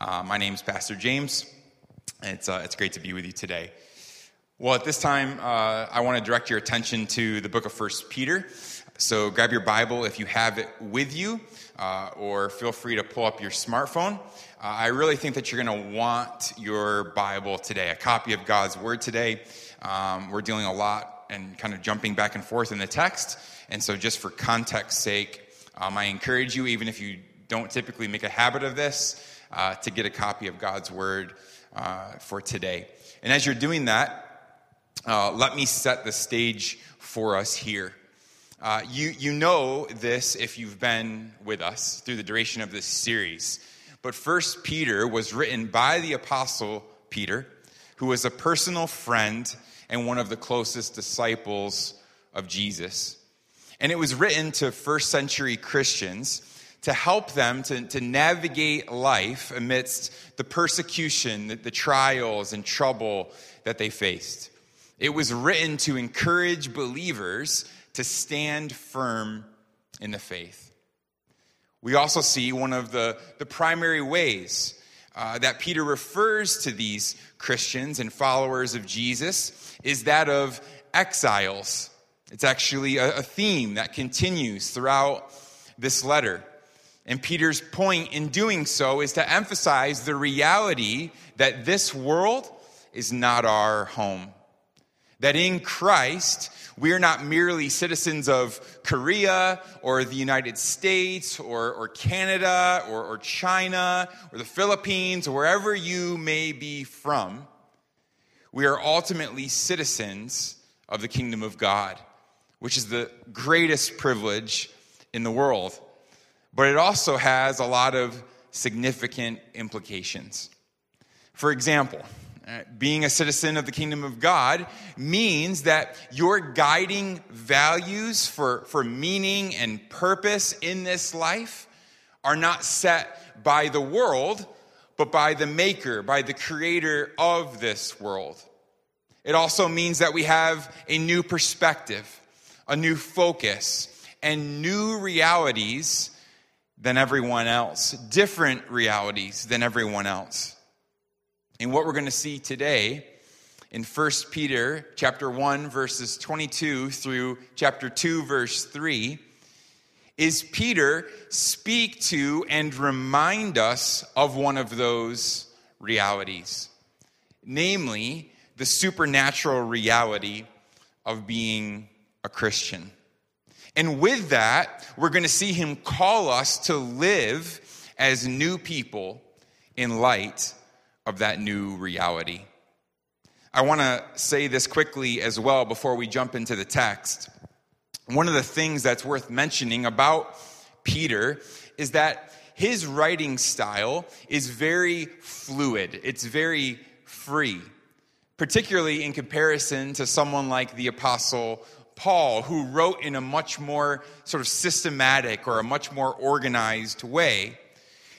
Uh, my name is Pastor James, it's, uh, it's great to be with you today. Well, at this time, uh, I want to direct your attention to the book of First Peter. So grab your Bible if you have it with you, uh, or feel free to pull up your smartphone. Uh, I really think that you're going to want your Bible today, a copy of God's Word today. Um, we're dealing a lot and kind of jumping back and forth in the text. And so, just for context sake, um, I encourage you, even if you don't typically make a habit of this, uh, to get a copy of God's Word uh, for today. And as you're doing that, uh, let me set the stage for us here. Uh, you, you know this if you've been with us through the duration of this series. But First Peter was written by the Apostle Peter, who was a personal friend and one of the closest disciples of Jesus. And it was written to first century Christians to help them to, to navigate life amidst the persecution, the, the trials, and trouble that they faced. It was written to encourage believers to stand firm in the faith. We also see one of the, the primary ways uh, that Peter refers to these Christians and followers of Jesus is that of exiles. It's actually a, a theme that continues throughout this letter. And Peter's point in doing so is to emphasize the reality that this world is not our home. That in Christ, we are not merely citizens of Korea or the United States or, or Canada or, or China or the Philippines or wherever you may be from. We are ultimately citizens of the kingdom of God, which is the greatest privilege in the world. But it also has a lot of significant implications. For example, uh, being a citizen of the kingdom of God means that your guiding values for, for meaning and purpose in this life are not set by the world, but by the maker, by the creator of this world. It also means that we have a new perspective, a new focus, and new realities than everyone else, different realities than everyone else. And what we're going to see today in 1 Peter chapter 1 verses 22 through chapter 2 verse 3 is Peter speak to and remind us of one of those realities. Namely, the supernatural reality of being a Christian. And with that, we're going to see him call us to live as new people in light of that new reality. I want to say this quickly as well before we jump into the text. One of the things that's worth mentioning about Peter is that his writing style is very fluid, it's very free, particularly in comparison to someone like the Apostle Paul, who wrote in a much more sort of systematic or a much more organized way.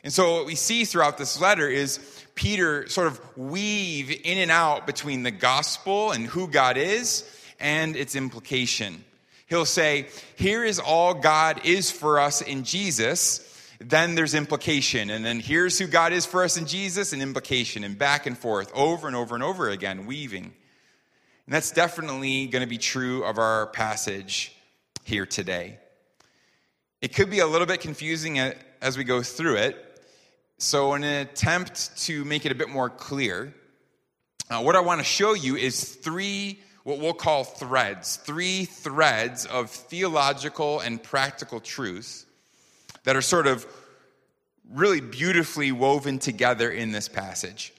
And so, what we see throughout this letter is Peter sort of weave in and out between the gospel and who God is and its implication. He'll say, Here is all God is for us in Jesus. Then there's implication. And then here's who God is for us in Jesus and implication, and back and forth, over and over and over again, weaving. And that's definitely going to be true of our passage here today. It could be a little bit confusing as we go through it, so, in an attempt to make it a bit more clear, uh, what I want to show you is three, what we'll call threads, three threads of theological and practical truth that are sort of really beautifully woven together in this passage.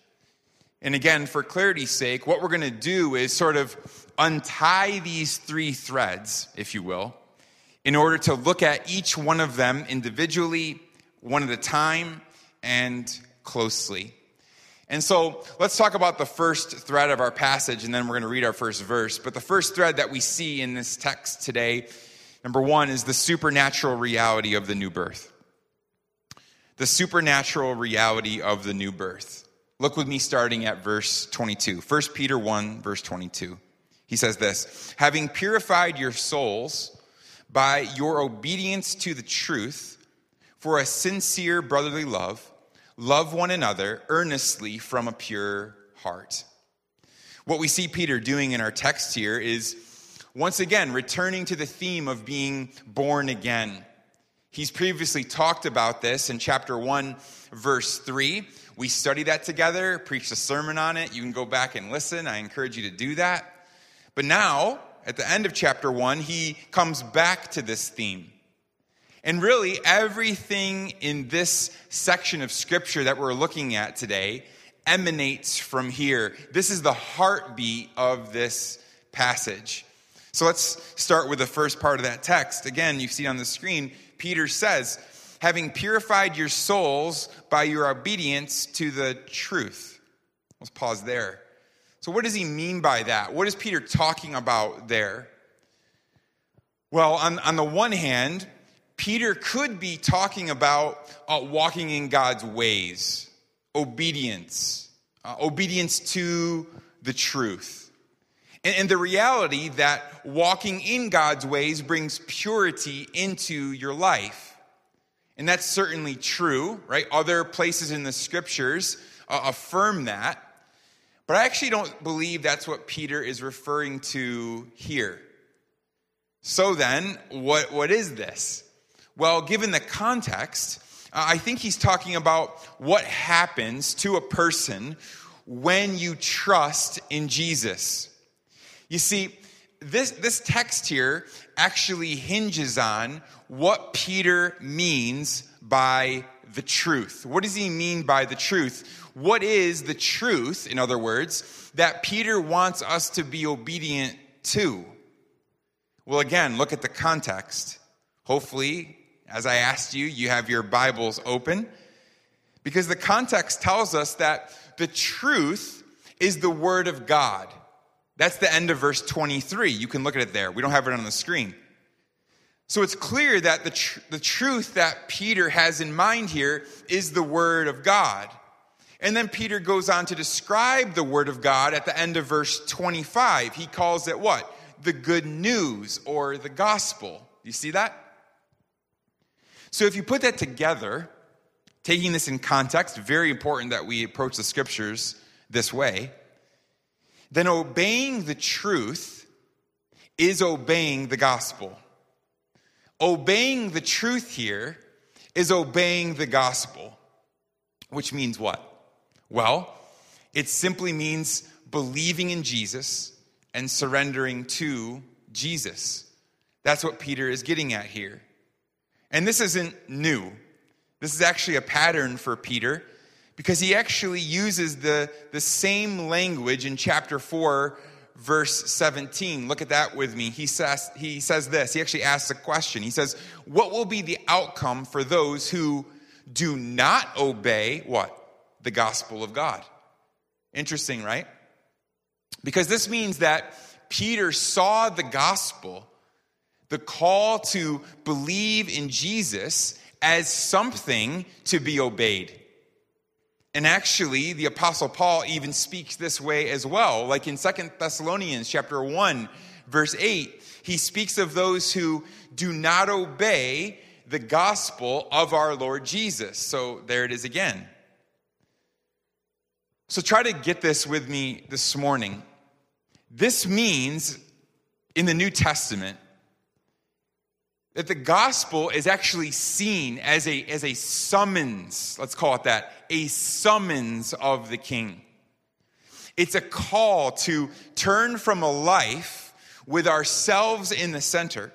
And again, for clarity's sake, what we're going to do is sort of untie these three threads, if you will, in order to look at each one of them individually, one at a time, and closely. And so let's talk about the first thread of our passage, and then we're going to read our first verse. But the first thread that we see in this text today, number one, is the supernatural reality of the new birth. The supernatural reality of the new birth. Look with me starting at verse 22. 1 Peter 1, verse 22. He says this Having purified your souls by your obedience to the truth for a sincere brotherly love, love one another earnestly from a pure heart. What we see Peter doing in our text here is once again returning to the theme of being born again. He's previously talked about this in chapter 1, verse 3. We study that together, preached a sermon on it. You can go back and listen. I encourage you to do that. But now, at the end of chapter 1, he comes back to this theme. And really, everything in this section of scripture that we're looking at today emanates from here. This is the heartbeat of this passage. So let's start with the first part of that text. Again, you see on the screen, Peter says, having purified your souls by your obedience to the truth. Let's pause there. So, what does he mean by that? What is Peter talking about there? Well, on, on the one hand, Peter could be talking about uh, walking in God's ways, obedience, uh, obedience to the truth. And, and the reality that walking in God's ways brings purity into your life. And that's certainly true, right? Other places in the scriptures uh, affirm that. But I actually don't believe that's what Peter is referring to here. So then, what, what is this? Well, given the context, uh, I think he's talking about what happens to a person when you trust in Jesus. You see, this, this text here actually hinges on what Peter means by the truth. What does he mean by the truth? What is the truth, in other words, that Peter wants us to be obedient to? Well, again, look at the context. Hopefully, as I asked you, you have your Bibles open because the context tells us that the truth is the Word of God. That's the end of verse 23. You can look at it there. We don't have it on the screen. So it's clear that the, tr- the truth that Peter has in mind here is the Word of God. And then Peter goes on to describe the Word of God at the end of verse 25. He calls it what? The good news or the gospel. You see that? So if you put that together, taking this in context, very important that we approach the scriptures this way, then obeying the truth is obeying the gospel. Obeying the truth here is obeying the gospel, which means what? Well, it simply means believing in Jesus and surrendering to Jesus. That's what Peter is getting at here. And this isn't new. This is actually a pattern for Peter because he actually uses the, the same language in chapter 4, verse 17. Look at that with me. He says, he says this. He actually asks a question. He says, What will be the outcome for those who do not obey what? The gospel of God. Interesting, right? Because this means that Peter saw the gospel the call to believe in Jesus as something to be obeyed. And actually, the apostle Paul even speaks this way as well. Like in Second Thessalonians chapter 1, verse 8, he speaks of those who do not obey the gospel of our Lord Jesus. So there it is again. So try to get this with me this morning. This means in the New Testament that the gospel is actually seen as a, as a summons, let's call it that, a summons of the king. It's a call to turn from a life with ourselves in the center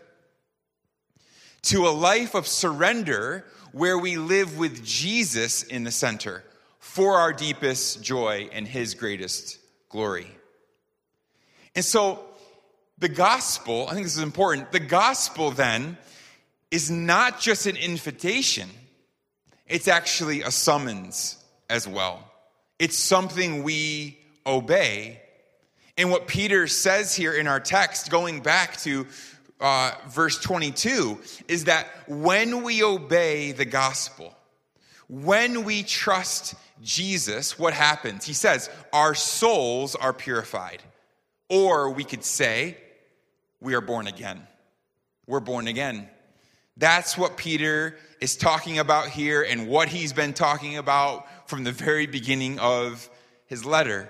to a life of surrender where we live with Jesus in the center for our deepest joy and his greatest glory. And so, the gospel, I think this is important. The gospel then is not just an invitation, it's actually a summons as well. It's something we obey. And what Peter says here in our text, going back to uh, verse 22, is that when we obey the gospel, when we trust Jesus, what happens? He says, our souls are purified. Or we could say, we are born again. We're born again. That's what Peter is talking about here and what he's been talking about from the very beginning of his letter.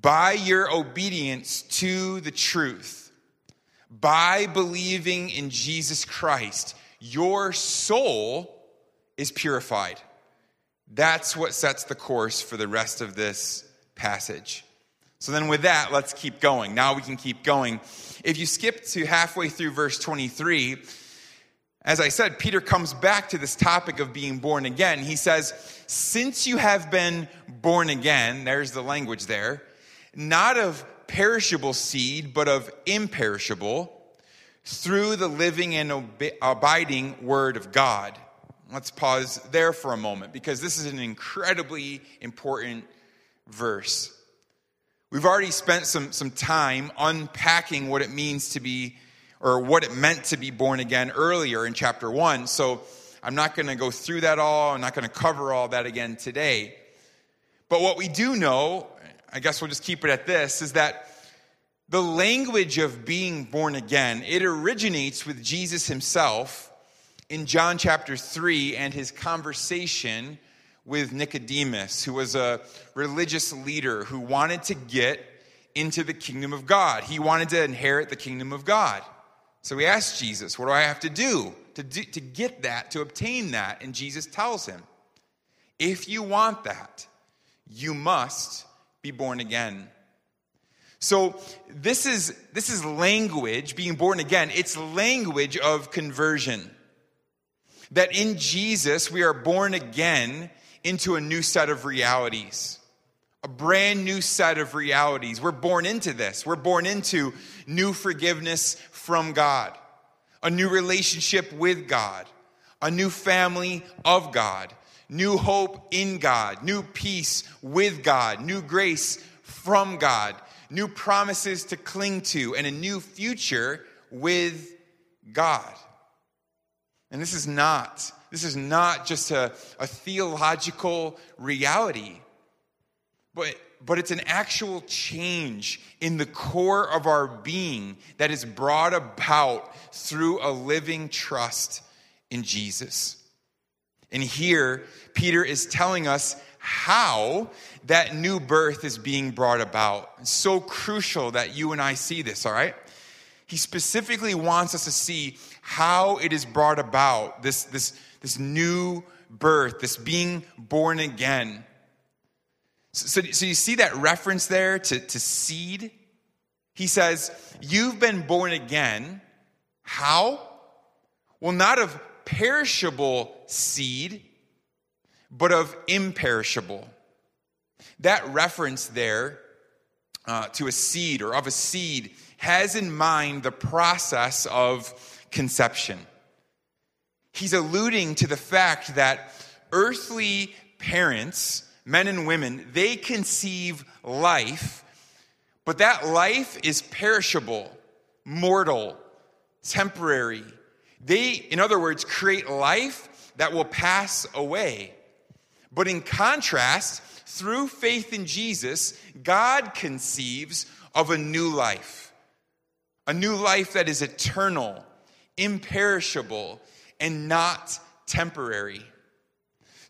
By your obedience to the truth, by believing in Jesus Christ, your soul is purified. That's what sets the course for the rest of this passage. So then, with that, let's keep going. Now we can keep going. If you skip to halfway through verse 23, as I said, Peter comes back to this topic of being born again. He says, Since you have been born again, there's the language there, not of perishable seed, but of imperishable, through the living and abiding word of God. Let's pause there for a moment because this is an incredibly important verse. We've already spent some, some time unpacking what it means to be or what it meant to be born again earlier in chapter 1. So I'm not going to go through that all. I'm not going to cover all that again today. But what we do know, I guess we'll just keep it at this, is that the language of being born again, it originates with Jesus himself in John chapter 3 and his conversation with Nicodemus, who was a religious leader who wanted to get into the kingdom of God. He wanted to inherit the kingdom of God. So he asked Jesus, What do I have to do to, do, to get that, to obtain that? And Jesus tells him, If you want that, you must be born again. So this is this is language being born again. It's language of conversion. That in Jesus we are born again into a new set of realities. A brand new set of realities. We're born into this. We're born into new forgiveness from God, a new relationship with God, a new family of God, new hope in God, new peace with God, new grace from God, new promises to cling to, and a new future with God. And this is not, this is not just a, a theological reality, but but it's an actual change in the core of our being that is brought about through a living trust in Jesus. And here, Peter is telling us how that new birth is being brought about. It's so crucial that you and I see this, all right? He specifically wants us to see how it is brought about, this, this, this new birth, this being born again. So, so you see that reference there to, to seed? He says, You've been born again. How? Well, not of perishable seed, but of imperishable. That reference there uh, to a seed or of a seed has in mind the process of conception. He's alluding to the fact that earthly parents men and women, they conceive life, but that life is perishable, mortal, temporary. They, in other words, create life that will pass away. But in contrast, through faith in Jesus, God conceives of a new life, a new life that is eternal, imperishable, and not temporary.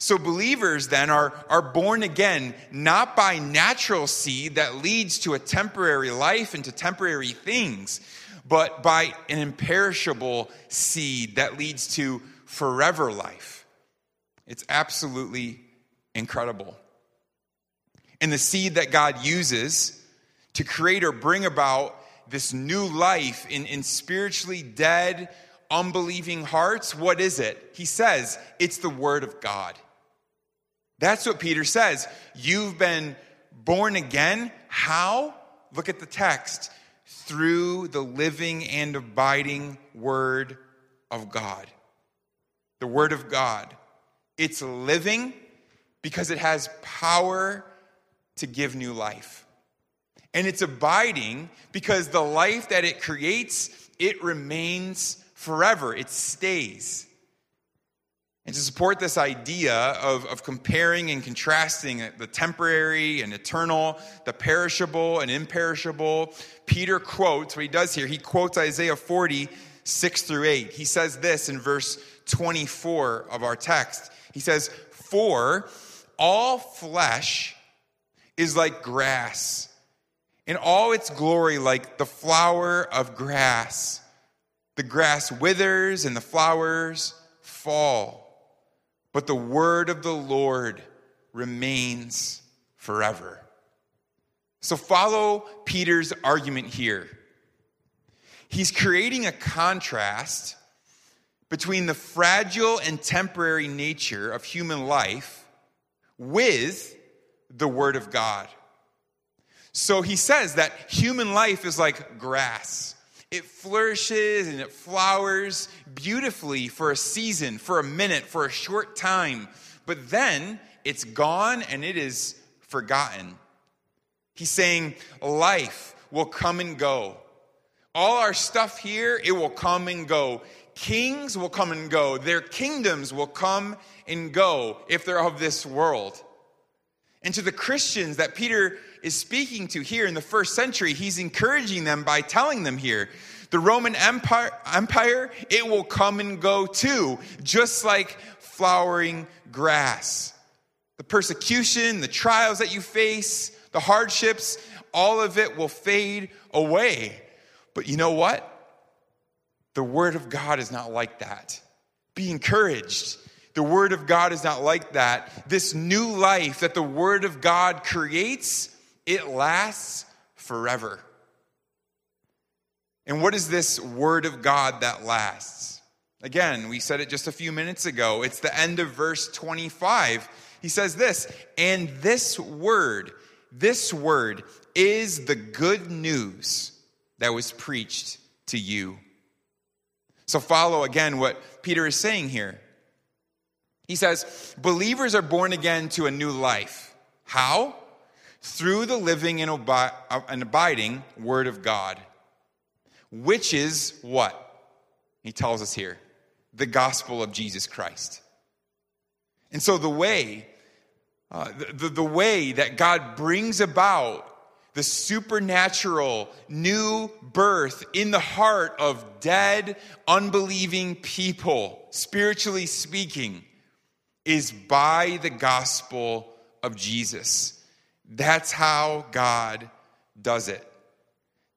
So believers then are, are born again, not by natural seed that leads to a temporary life and to temporary things, but by an imperishable seed that leads to forever life. It's absolutely incredible. And the seed that God uses to create or bring about this new life in, in spiritually dead, unbelieving hearts, what is it? He says it's the Word of God. That's what Peter says. You've been born again. How? Look at the text. Through the living and abiding Word of God. The Word of God. It's living because it has power to give new life. And it's abiding because the life that it creates, it remains forever, it stays. And to support this idea of, of comparing and contrasting the temporary and eternal, the perishable and imperishable, Peter quotes what he does here. He quotes Isaiah 40, 6 through 8. He says this in verse 24 of our text. He says, For all flesh is like grass, in all its glory, like the flower of grass. The grass withers and the flowers fall, but the word of the Lord remains forever. So follow Peter's argument here. He's creating a contrast between the fragile and temporary nature of human life with the Word of God. So he says that human life is like grass. It flourishes and it flowers beautifully for a season, for a minute, for a short time, but then it's gone and it is forgotten. He's saying life will come and go. All our stuff here, it will come and go. Kings will come and go. Their kingdoms will come and go if they're of this world. And to the Christians that Peter is speaking to here in the first century, he's encouraging them by telling them here the Roman Empire, Empire it will come and go too, just like flowering grass. The persecution, the trials that you face, the hardships, all of it will fade away. But you know what? The Word of God is not like that. Be encouraged. The Word of God is not like that. This new life that the Word of God creates, it lasts forever. And what is this Word of God that lasts? Again, we said it just a few minutes ago. It's the end of verse 25. He says this, and this Word, this Word is the good news that was preached to you. So, follow again what Peter is saying here. He says, Believers are born again to a new life. How? Through the living and, abi- and abiding Word of God, which is what? He tells us here the gospel of Jesus Christ. And so, the way, uh, the, the, the way that God brings about the supernatural new birth in the heart of dead, unbelieving people, spiritually speaking, is by the gospel of Jesus. That's how God does it.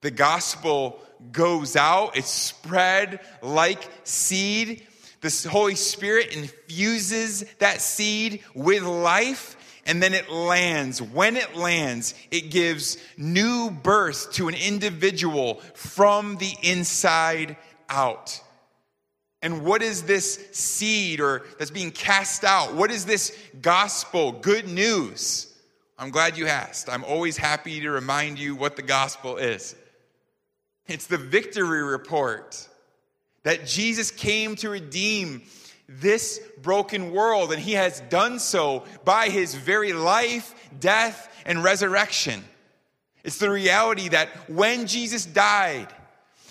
The gospel goes out, it's spread like seed. The Holy Spirit infuses that seed with life and then it lands. When it lands, it gives new birth to an individual from the inside out. And what is this seed or that's being cast out? What is this gospel, good news? I'm glad you asked. I'm always happy to remind you what the gospel is. It's the victory report that Jesus came to redeem this broken world, and he has done so by his very life, death, and resurrection. It's the reality that when Jesus died,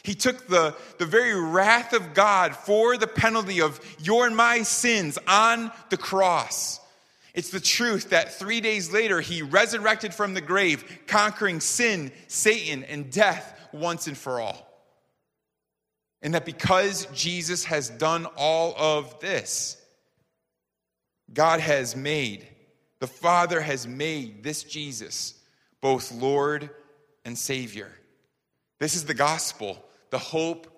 he took the, the very wrath of God for the penalty of your and my sins on the cross. It's the truth that three days later he resurrected from the grave, conquering sin, Satan, and death once and for all. And that because Jesus has done all of this, God has made, the Father has made this Jesus both Lord and Savior. This is the gospel, the hope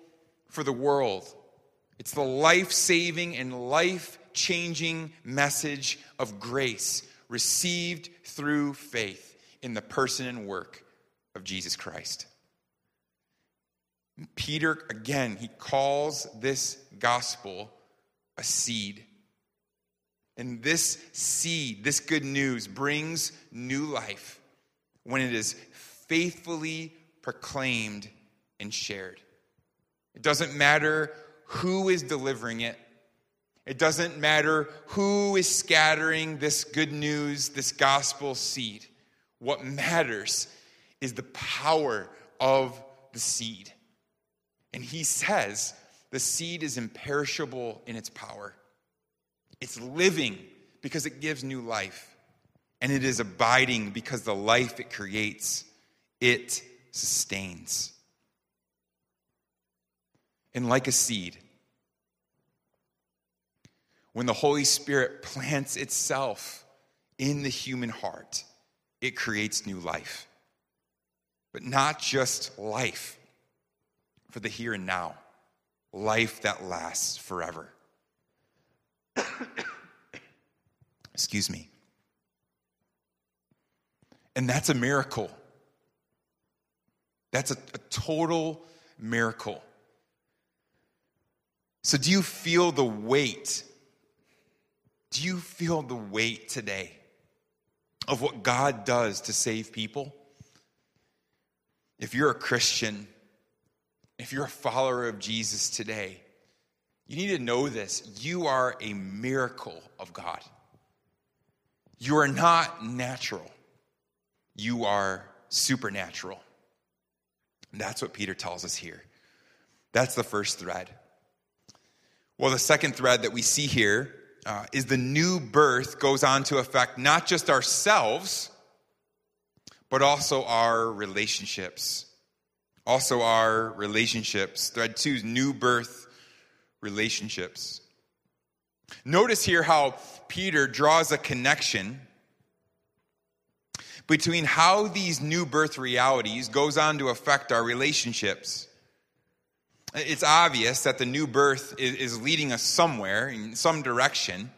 for the world. It's the life saving and life changing message of grace received through faith in the person and work of Jesus Christ. Peter, again, he calls this gospel a seed. And this seed, this good news, brings new life when it is faithfully proclaimed and shared. It doesn't matter who is delivering it, it doesn't matter who is scattering this good news, this gospel seed. What matters is the power of the seed. And he says the seed is imperishable in its power. It's living because it gives new life. And it is abiding because the life it creates, it sustains. And like a seed, when the Holy Spirit plants itself in the human heart, it creates new life. But not just life for the here and now, life that lasts forever. Excuse me. And that's a miracle. That's a, a, total miracle. So, do you feel the weight? Do you feel the weight today of what God does to save people? If you're a Christian, if you're a follower of Jesus today, you need to know this. You are a miracle of God. You are not natural, you are supernatural. That's what Peter tells us here. That's the first thread. Well, the second thread that we see here uh, is the new birth goes on to affect not just ourselves, but also our relationships. Also, our relationships. Thread two is new birth relationships. Notice here how Peter draws a connection between how these new birth realities goes on to affect our relationships. It's obvious that the new birth is, leading us somewhere, in some direction.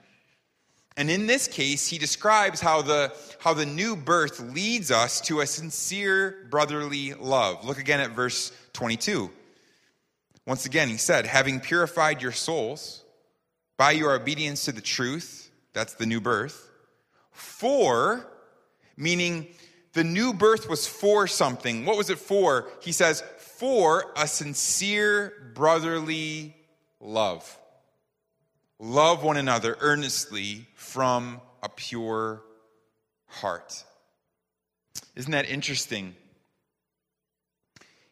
And in this case, he describes how the, how the new birth leads us to a sincere brotherly love. Look again at verse 22. Once again, he said, Having purified your souls by your obedience to the truth, that's the new birth, for, meaning the new birth was for something. What was it for? He says, for a sincere brotherly love. Love one another earnestly from a pure heart. Isn't that interesting?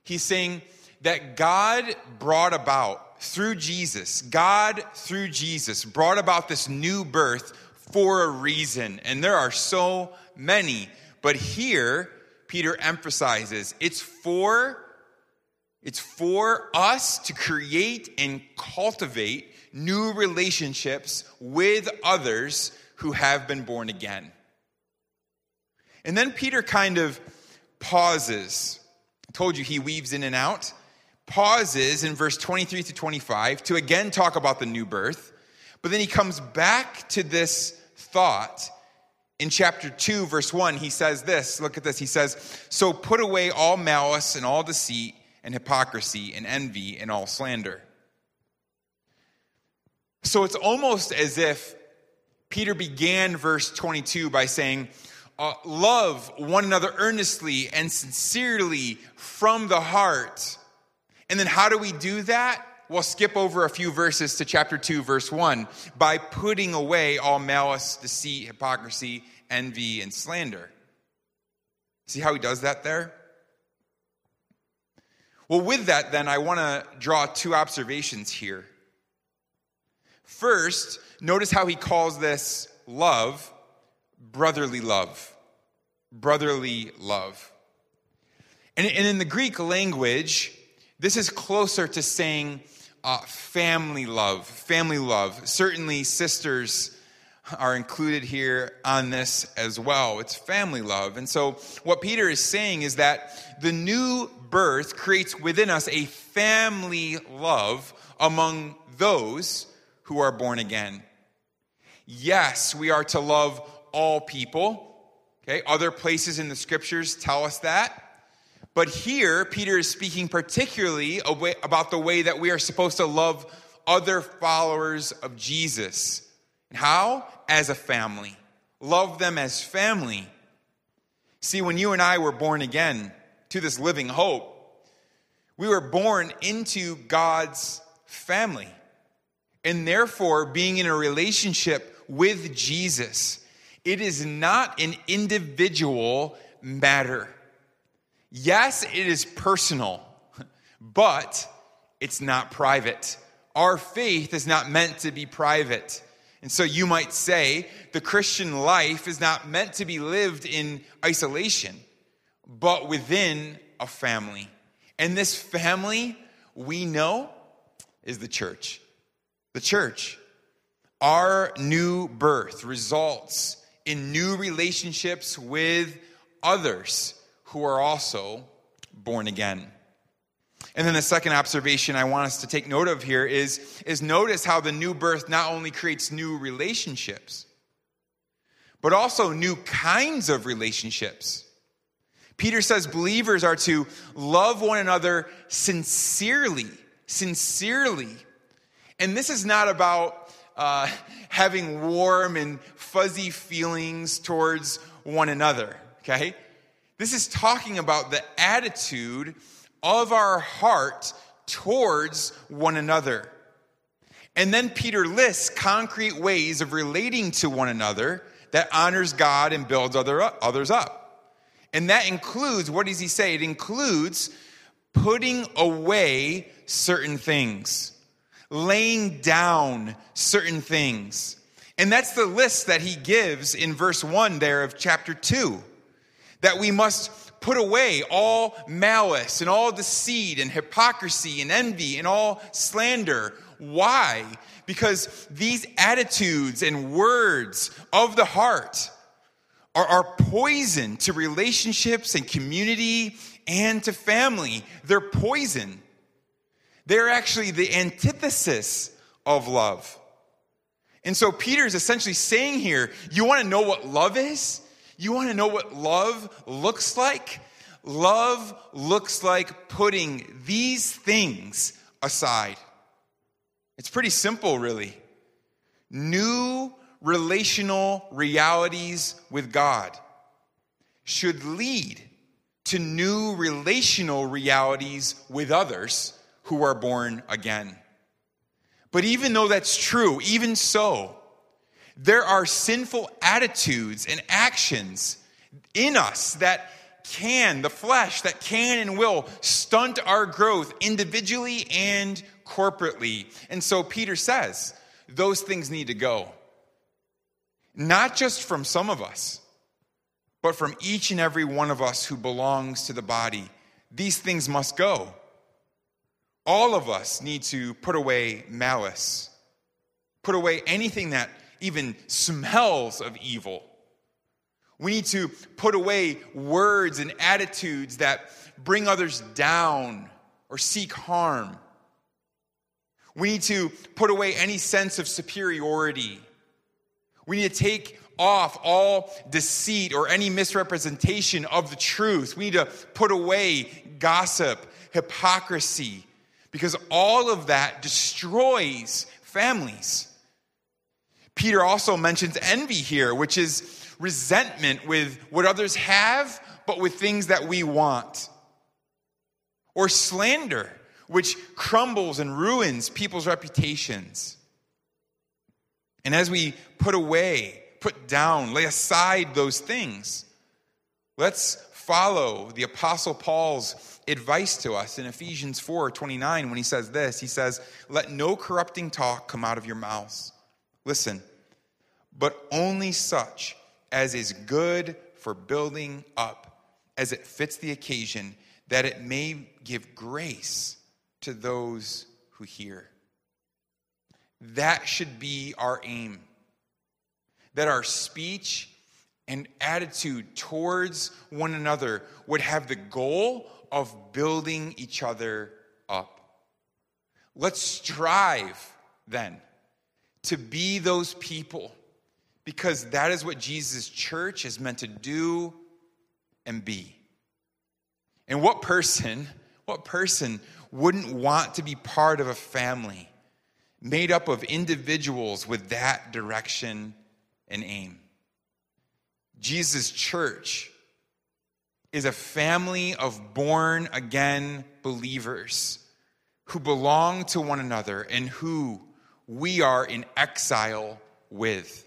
He's saying that God brought about through Jesus, God through Jesus brought about this new birth for a reason. And there are so many. But here, Peter emphasizes it's for it's for us to create and cultivate new relationships with others who have been born again. And then Peter kind of pauses. I told you he weaves in and out. Pauses in verse 23 to 25 to again talk about the new birth. But then he comes back to this thought in chapter 2, verse 1. He says this look at this. He says, So put away all malice and all deceit and hypocrisy and envy and all slander. So it's almost as if Peter began verse 22 by saying, uh, Love one another earnestly and sincerely from the heart. And then how do we do that? We'll skip over a few verses to chapter 2, verse 1 by putting away all malice, deceit, hypocrisy, envy, and slander. See how he does that there? Well, with that, then, I want to draw two observations here. First, notice how he calls this love brotherly love. Brotherly love. And, in the Greek language, this is closer to saying uh, family love. Family love. Certainly, sisters are included here on this as well. It's family love. And so, what Peter is saying is that the new birth creates within us a family love among those who are born again. Yes, we are to love all people. Okay, other places in the scriptures tell us that. But here, Peter is speaking particularly about the way that we are supposed to love other followers of Jesus. And How? As a family. Love them as family. See, when you and I were born again, to this living hope. We were born into God's family. And therefore, being in a relationship with Jesus, it is not an individual matter. Yes, it is personal, but it's not private. Our faith is not meant to be private. And so you might say the Christian life is not meant to be lived in isolation but within a family. And this family, we know, is the church. The church. Our new birth results in new relationships with others who are also born again. And then the second observation I want us to take note of here is, is notice how the new birth not only creates new relationships, but also new kinds of relationships. Peter says believers are to love one another sincerely, sincerely. And this is not about uh, having warm and fuzzy feelings towards one another, okay? This is talking about the attitude of our heart towards one another. And then Peter lists concrete ways of relating to one another that honors God and builds other, others up. And that includes, what does he say? It includes putting away certain things, laying down certain things. And that's the list that he gives in verse 1 there of chapter 2 that we must put away all malice and all deceit and hypocrisy and envy and all slander. Why? Because these attitudes and words of the heart are, are poison to relationships and community and to family. They're poison. They're actually the antithesis of love. And so Peter is essentially saying here you want to know what love is? You want to know what love looks like? Love looks like putting these things aside. It's pretty simple, really. New relational realities with God should lead to new relational realities with others who are born again. But even though that's true, even so, there are sinful attitudes and actions in us that can, the flesh, that can and will stunt our growth individually and corporately. And so Peter says those things need to go. Not just from some of us, but from each and every one of us who belongs to the body. These things must go. All of us need to put away malice, put away anything that even smells of evil. We need to put away words and attitudes that bring others down or seek harm. We need to put away any sense of superiority. We need to take off all deceit or any misrepresentation of the truth. We need to put away gossip, hypocrisy, because all of that destroys families. Peter also mentions envy here, which is resentment with what others have, but with things that we want. Or slander, which crumbles and ruins people's reputations. And as we put away, put down, lay aside those things, let's follow the Apostle Paul's advice to us in Ephesians 4 29 when he says this. He says, Let no corrupting talk come out of your mouths Listen, but only such as is good for building up, as it fits the occasion, that it may give grace to those who hear. That should be our aim. That our speech and attitude towards one another would have the goal of building each other up. Let's strive then to be those people because that is what Jesus' church is meant to do and be. And what person, what person wouldn't want to be part of a family made up of individuals with that direction and aim? Jesus' church is a family of born again believers who belong to one another and who we are in exile with.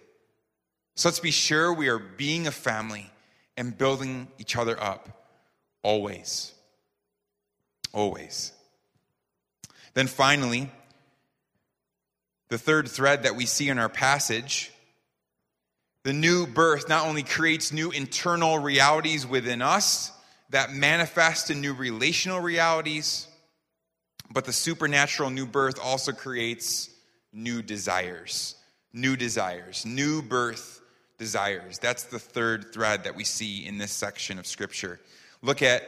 So let's be sure we are being a family and building each other up always. Always. Then finally, the third thread that we see in our passage the new birth not only creates new internal realities within us that manifest in new relational realities, But the supernatural new birth also creates new desires. New desires. New birth desires. That's the third thread that we see in this section of Scripture. Look at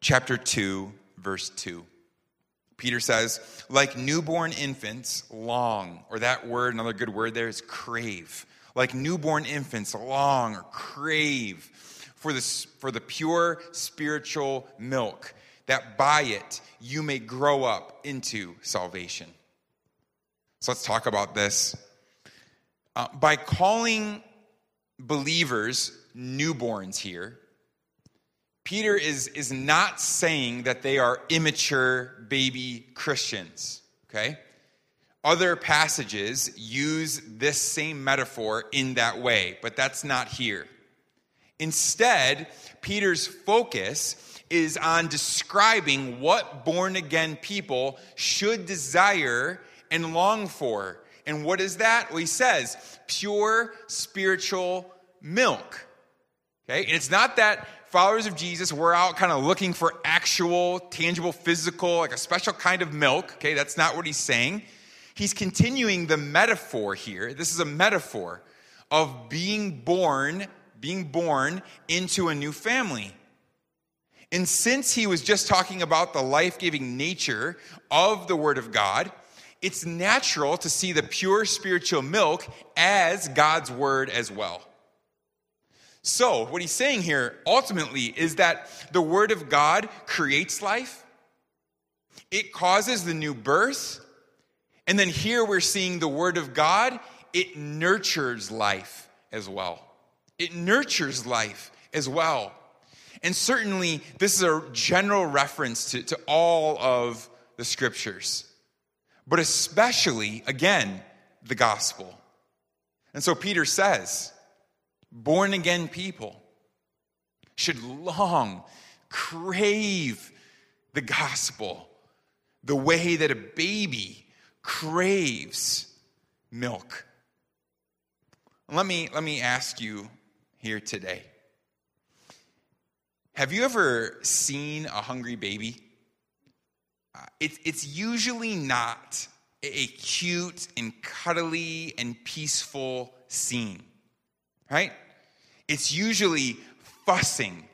chapter 2, verse 2. Peter says, like newborn infants, long, or that word, another good word there is crave. Like newborn infants, long or crave for the, for the pure spiritual milk, that by it you may grow up into salvation. So let's talk about this. Uh, by calling believers newborns here, Peter is, is not saying that they are immature baby Christians, okay? Other passages use this same metaphor in that way, but that's not here. Instead, Peter's focus is on describing what born again people should desire and long for. And what is that? Well, he says pure spiritual milk. Okay? And it's not that followers of Jesus, we're out kind of looking for actual, tangible, physical, like a special kind of milk. Okay, that's not what he's saying. He's continuing the metaphor here. This is a metaphor of being born, being born into a new family. And since he was just talking about the life giving nature of the Word of God, it's natural to see the pure spiritual milk as God's Word as well. So, what he's saying here ultimately is that the Word of God creates life, it causes the new birth, and then here we're seeing the Word of God, it nurtures life as well. It nurtures life as well. And certainly, this is a general reference to, to all of the scriptures, but especially, again, the gospel. And so Peter says, born again people should long, crave the gospel the way that a baby craves milk. Let me, let me ask you here today Have you ever seen a hungry baby? Uh, it, it's usually not a cute and cuddly and peaceful scene, right? It's usually fussing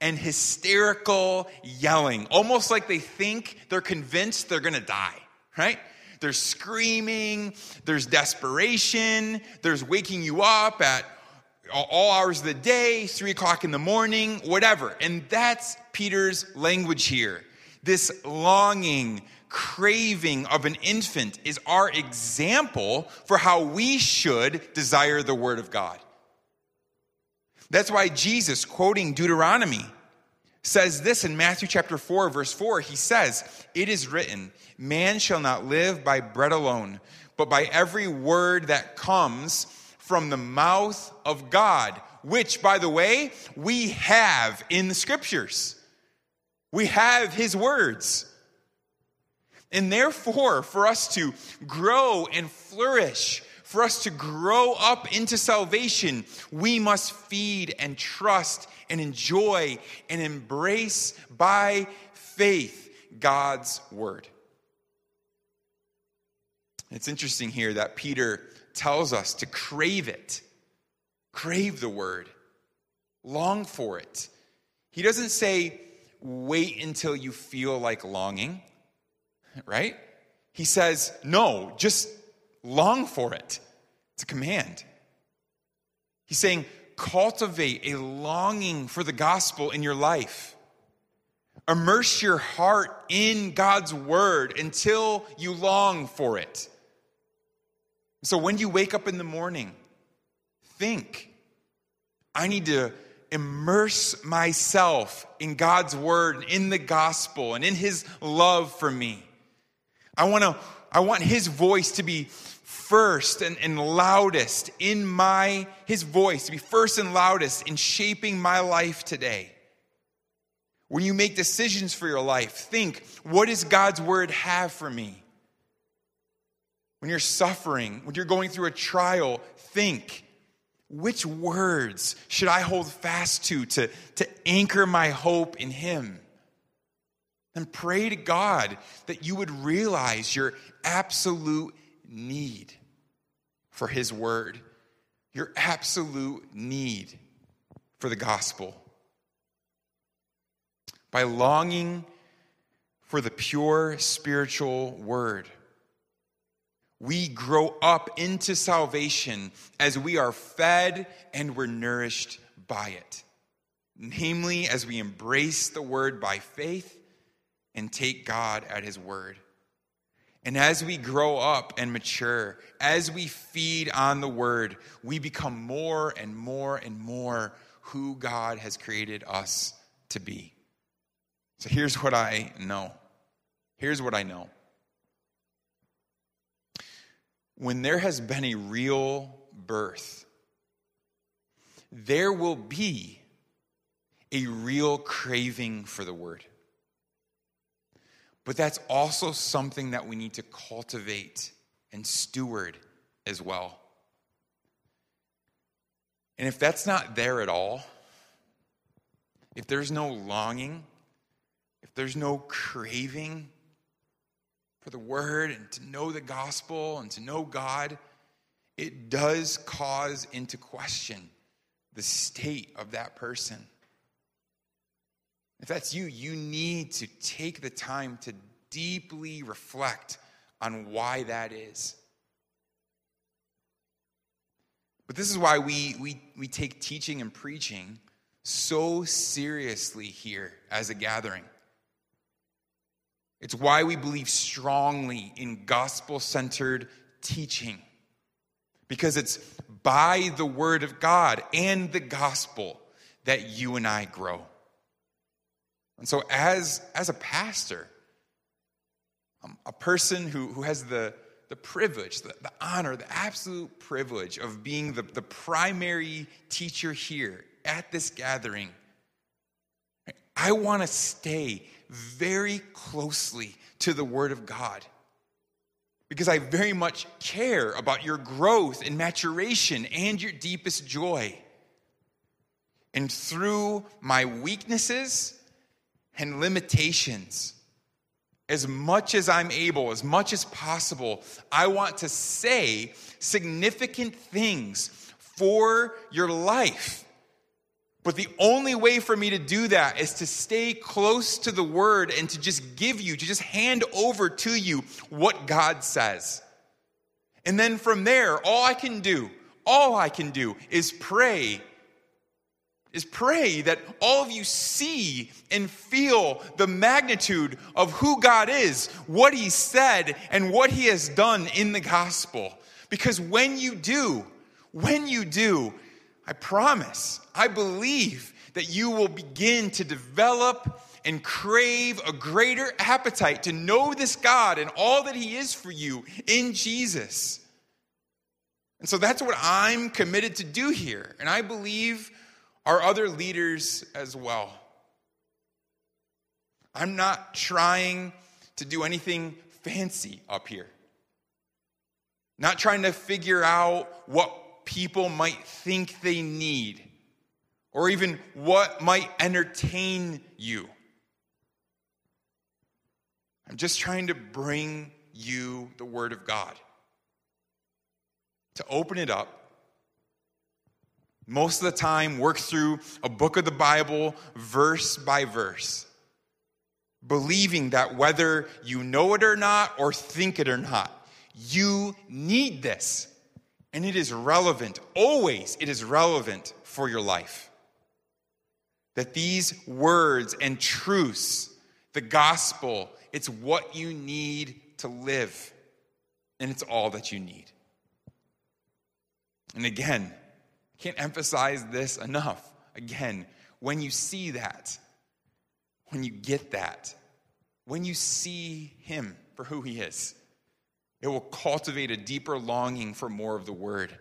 and hysterical yelling, almost like they think they're convinced they're gonna die, right? There's screaming, there's desperation, there's waking you up at all hours of the day, three o'clock in the morning, whatever. And that's Peter's language here. This longing, craving of an infant is our example for how we should desire the Word of God. That's why Jesus, quoting Deuteronomy, says this in Matthew chapter 4, verse 4. He says, It is written, Man shall not live by bread alone, but by every word that comes from the mouth of God, which, by the way, we have in the scriptures. We have his words. And therefore, for us to grow and flourish, for us to grow up into salvation, we must feed and trust and enjoy and embrace by faith God's word. It's interesting here that Peter tells us to crave it, crave the word, long for it. He doesn't say, wait until you feel like longing, right? He says, no, just long for it. It's a command. He's saying, cultivate a longing for the gospel in your life. Immerse your heart in God's word until you long for it. So when you wake up in the morning, think, I need to immerse myself in God's word, in the gospel, and in his love for me. I want to I want his voice to be first and, and loudest in my his voice, to be first and loudest in shaping my life today. When you make decisions for your life, think, what does God's word have for me? When you're suffering, when you're going through a trial, think, which words should I hold fast to to, to anchor my hope in Him? then pray to God that you would realize your absolute need for His Word, your absolute need for the gospel. By longing for the pure spiritual Word, we grow up into salvation as we are fed and we're nourished by it. Namely, as we embrace the Word by faith and take God at His word. And as we grow up and mature, as we feed on the word, we become more and more and more who God has created us to be. So here's what I know. Here's what I know. When there has been a real birth, there will be a real craving for the word. But that's also something that we need to cultivate and steward as well. And if that's not there at all, if there's no longing, if there's no craving for the word and to know the gospel and to know God, it does cause into question the state of that person. If that's you, you need to take the time to deeply reflect on why that is. But this is why we, we, we take teaching and preaching so seriously here as a gathering. It's why we believe strongly in gospel centered teaching. Because it's by the word of God and the gospel that you and I grow. And so, as, as a pastor, um, a person who, who has the, the privilege, the, the honor, the absolute privilege of being the, the primary teacher here at this gathering, I want to stay very closely to the Word of God because I very much care about your growth and maturation and your deepest joy. And through my weaknesses, and limitations. As much as I'm able, as much as possible, I want to say significant things for your life. But the only way for me to do that is to stay close to the word and to just give you, to just hand over to you what God says. And then from there, all I can do, all I can do is pray is pray that all of you see and feel the magnitude of who God is, what He said, and what He has done in the gospel. Because when you do, when you do, I promise, I believe that you will begin to develop and crave a greater appetite to know this God and all that He is for you in Jesus. And so that's what I'm committed to do here. And I believe our other leaders as well. I'm not trying to do anything fancy up here. Not trying to figure out what people might think they need or even what might entertain you. I'm just trying to bring you the Word of God, to open it up most of the time work through a book of the Bible verse by verse, believing that whether you know it or not or think it or not, you need this. And it is relevant, always, it is relevant for your life. That these words and truths, the gospel, it's what you need to live, and it's all that you need. And again, I can't emphasize this enough. Again, when you see that, when you get that, when you see Him for who He is, it will cultivate a deeper longing for more of the Word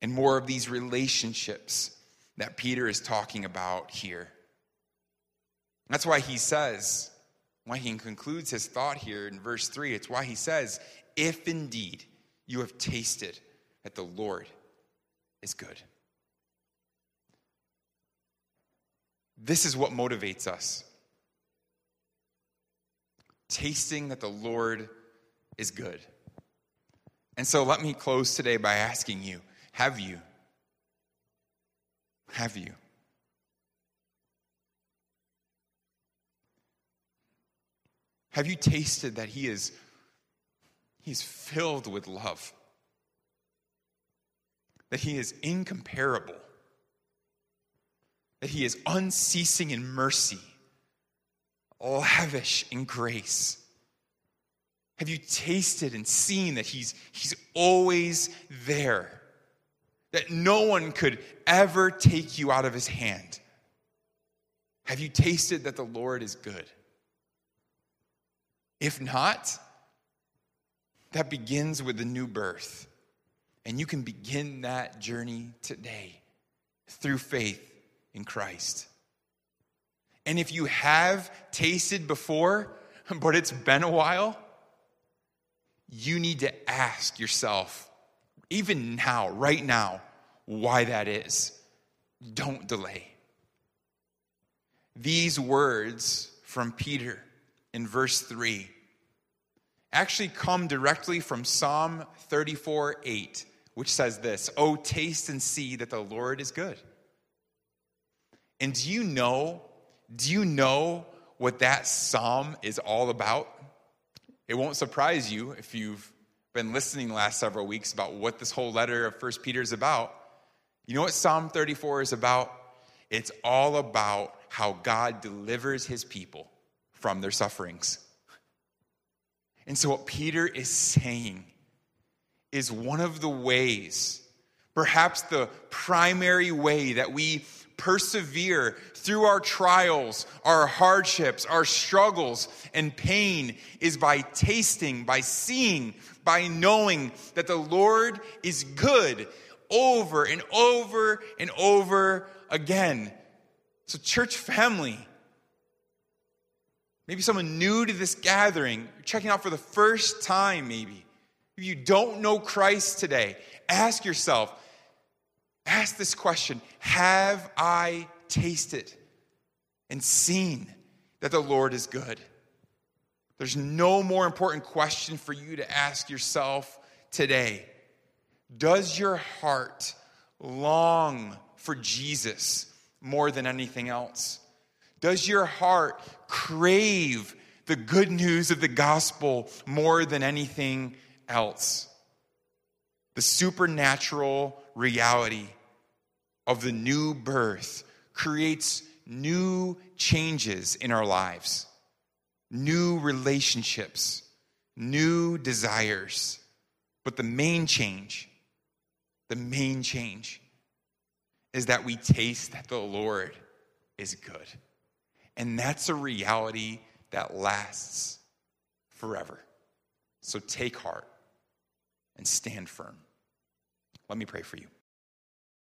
and more of these relationships that Peter is talking about here. That's why he says, why he concludes his thought here in verse 3. It's why he says, If indeed you have tasted that the Lord is good. This is what motivates us. tasting that the Lord is good. And so let me close today by asking you have you? Have you? Have you tasted that He is He's filled with love? That He is incomparable? That He is unceasing in mercy, lavish in grace? Have you tasted and seen that he's, he's always there? That no one could ever take you out of his hand? Have you tasted that the Lord is good? If not, that begins with the new birth. And you can begin that journey today through faith in Christ. And if you have tasted before, but it's been a while, you need to ask yourself, even now, right now, why that is. Don't delay. These words from Peter in verse 3 actually come directly from Psalm 34 8, which says this Oh, taste and see that the Lord is good. And do you know, do you know what that psalm is all about? It won't surprise you if you've been listening the last several weeks about what this whole letter of First Peter is about. You know what Psalm 34 is about? It's all about how God delivers his people from their sufferings. And so, what Peter is saying is one of the ways, perhaps the primary way that we persevere through our trials, our hardships, our struggles, and pain is by tasting, by seeing, by knowing that the Lord is good over and over and over again. So, church family, maybe someone new to this gathering, checking out for the first time, maybe. If you don't know Christ today, ask yourself, ask this question Have I tasted and seen that the Lord is good? There's no more important question for you to ask yourself today. Does your heart long for Jesus more than anything else? Does your heart crave the good news of the gospel more than anything else? The supernatural reality of the new birth creates new changes in our lives, new relationships, new desires. But the main change, the main change is that we taste that the Lord is good. And that's a reality that lasts forever. So take heart and stand firm. Let me pray for you.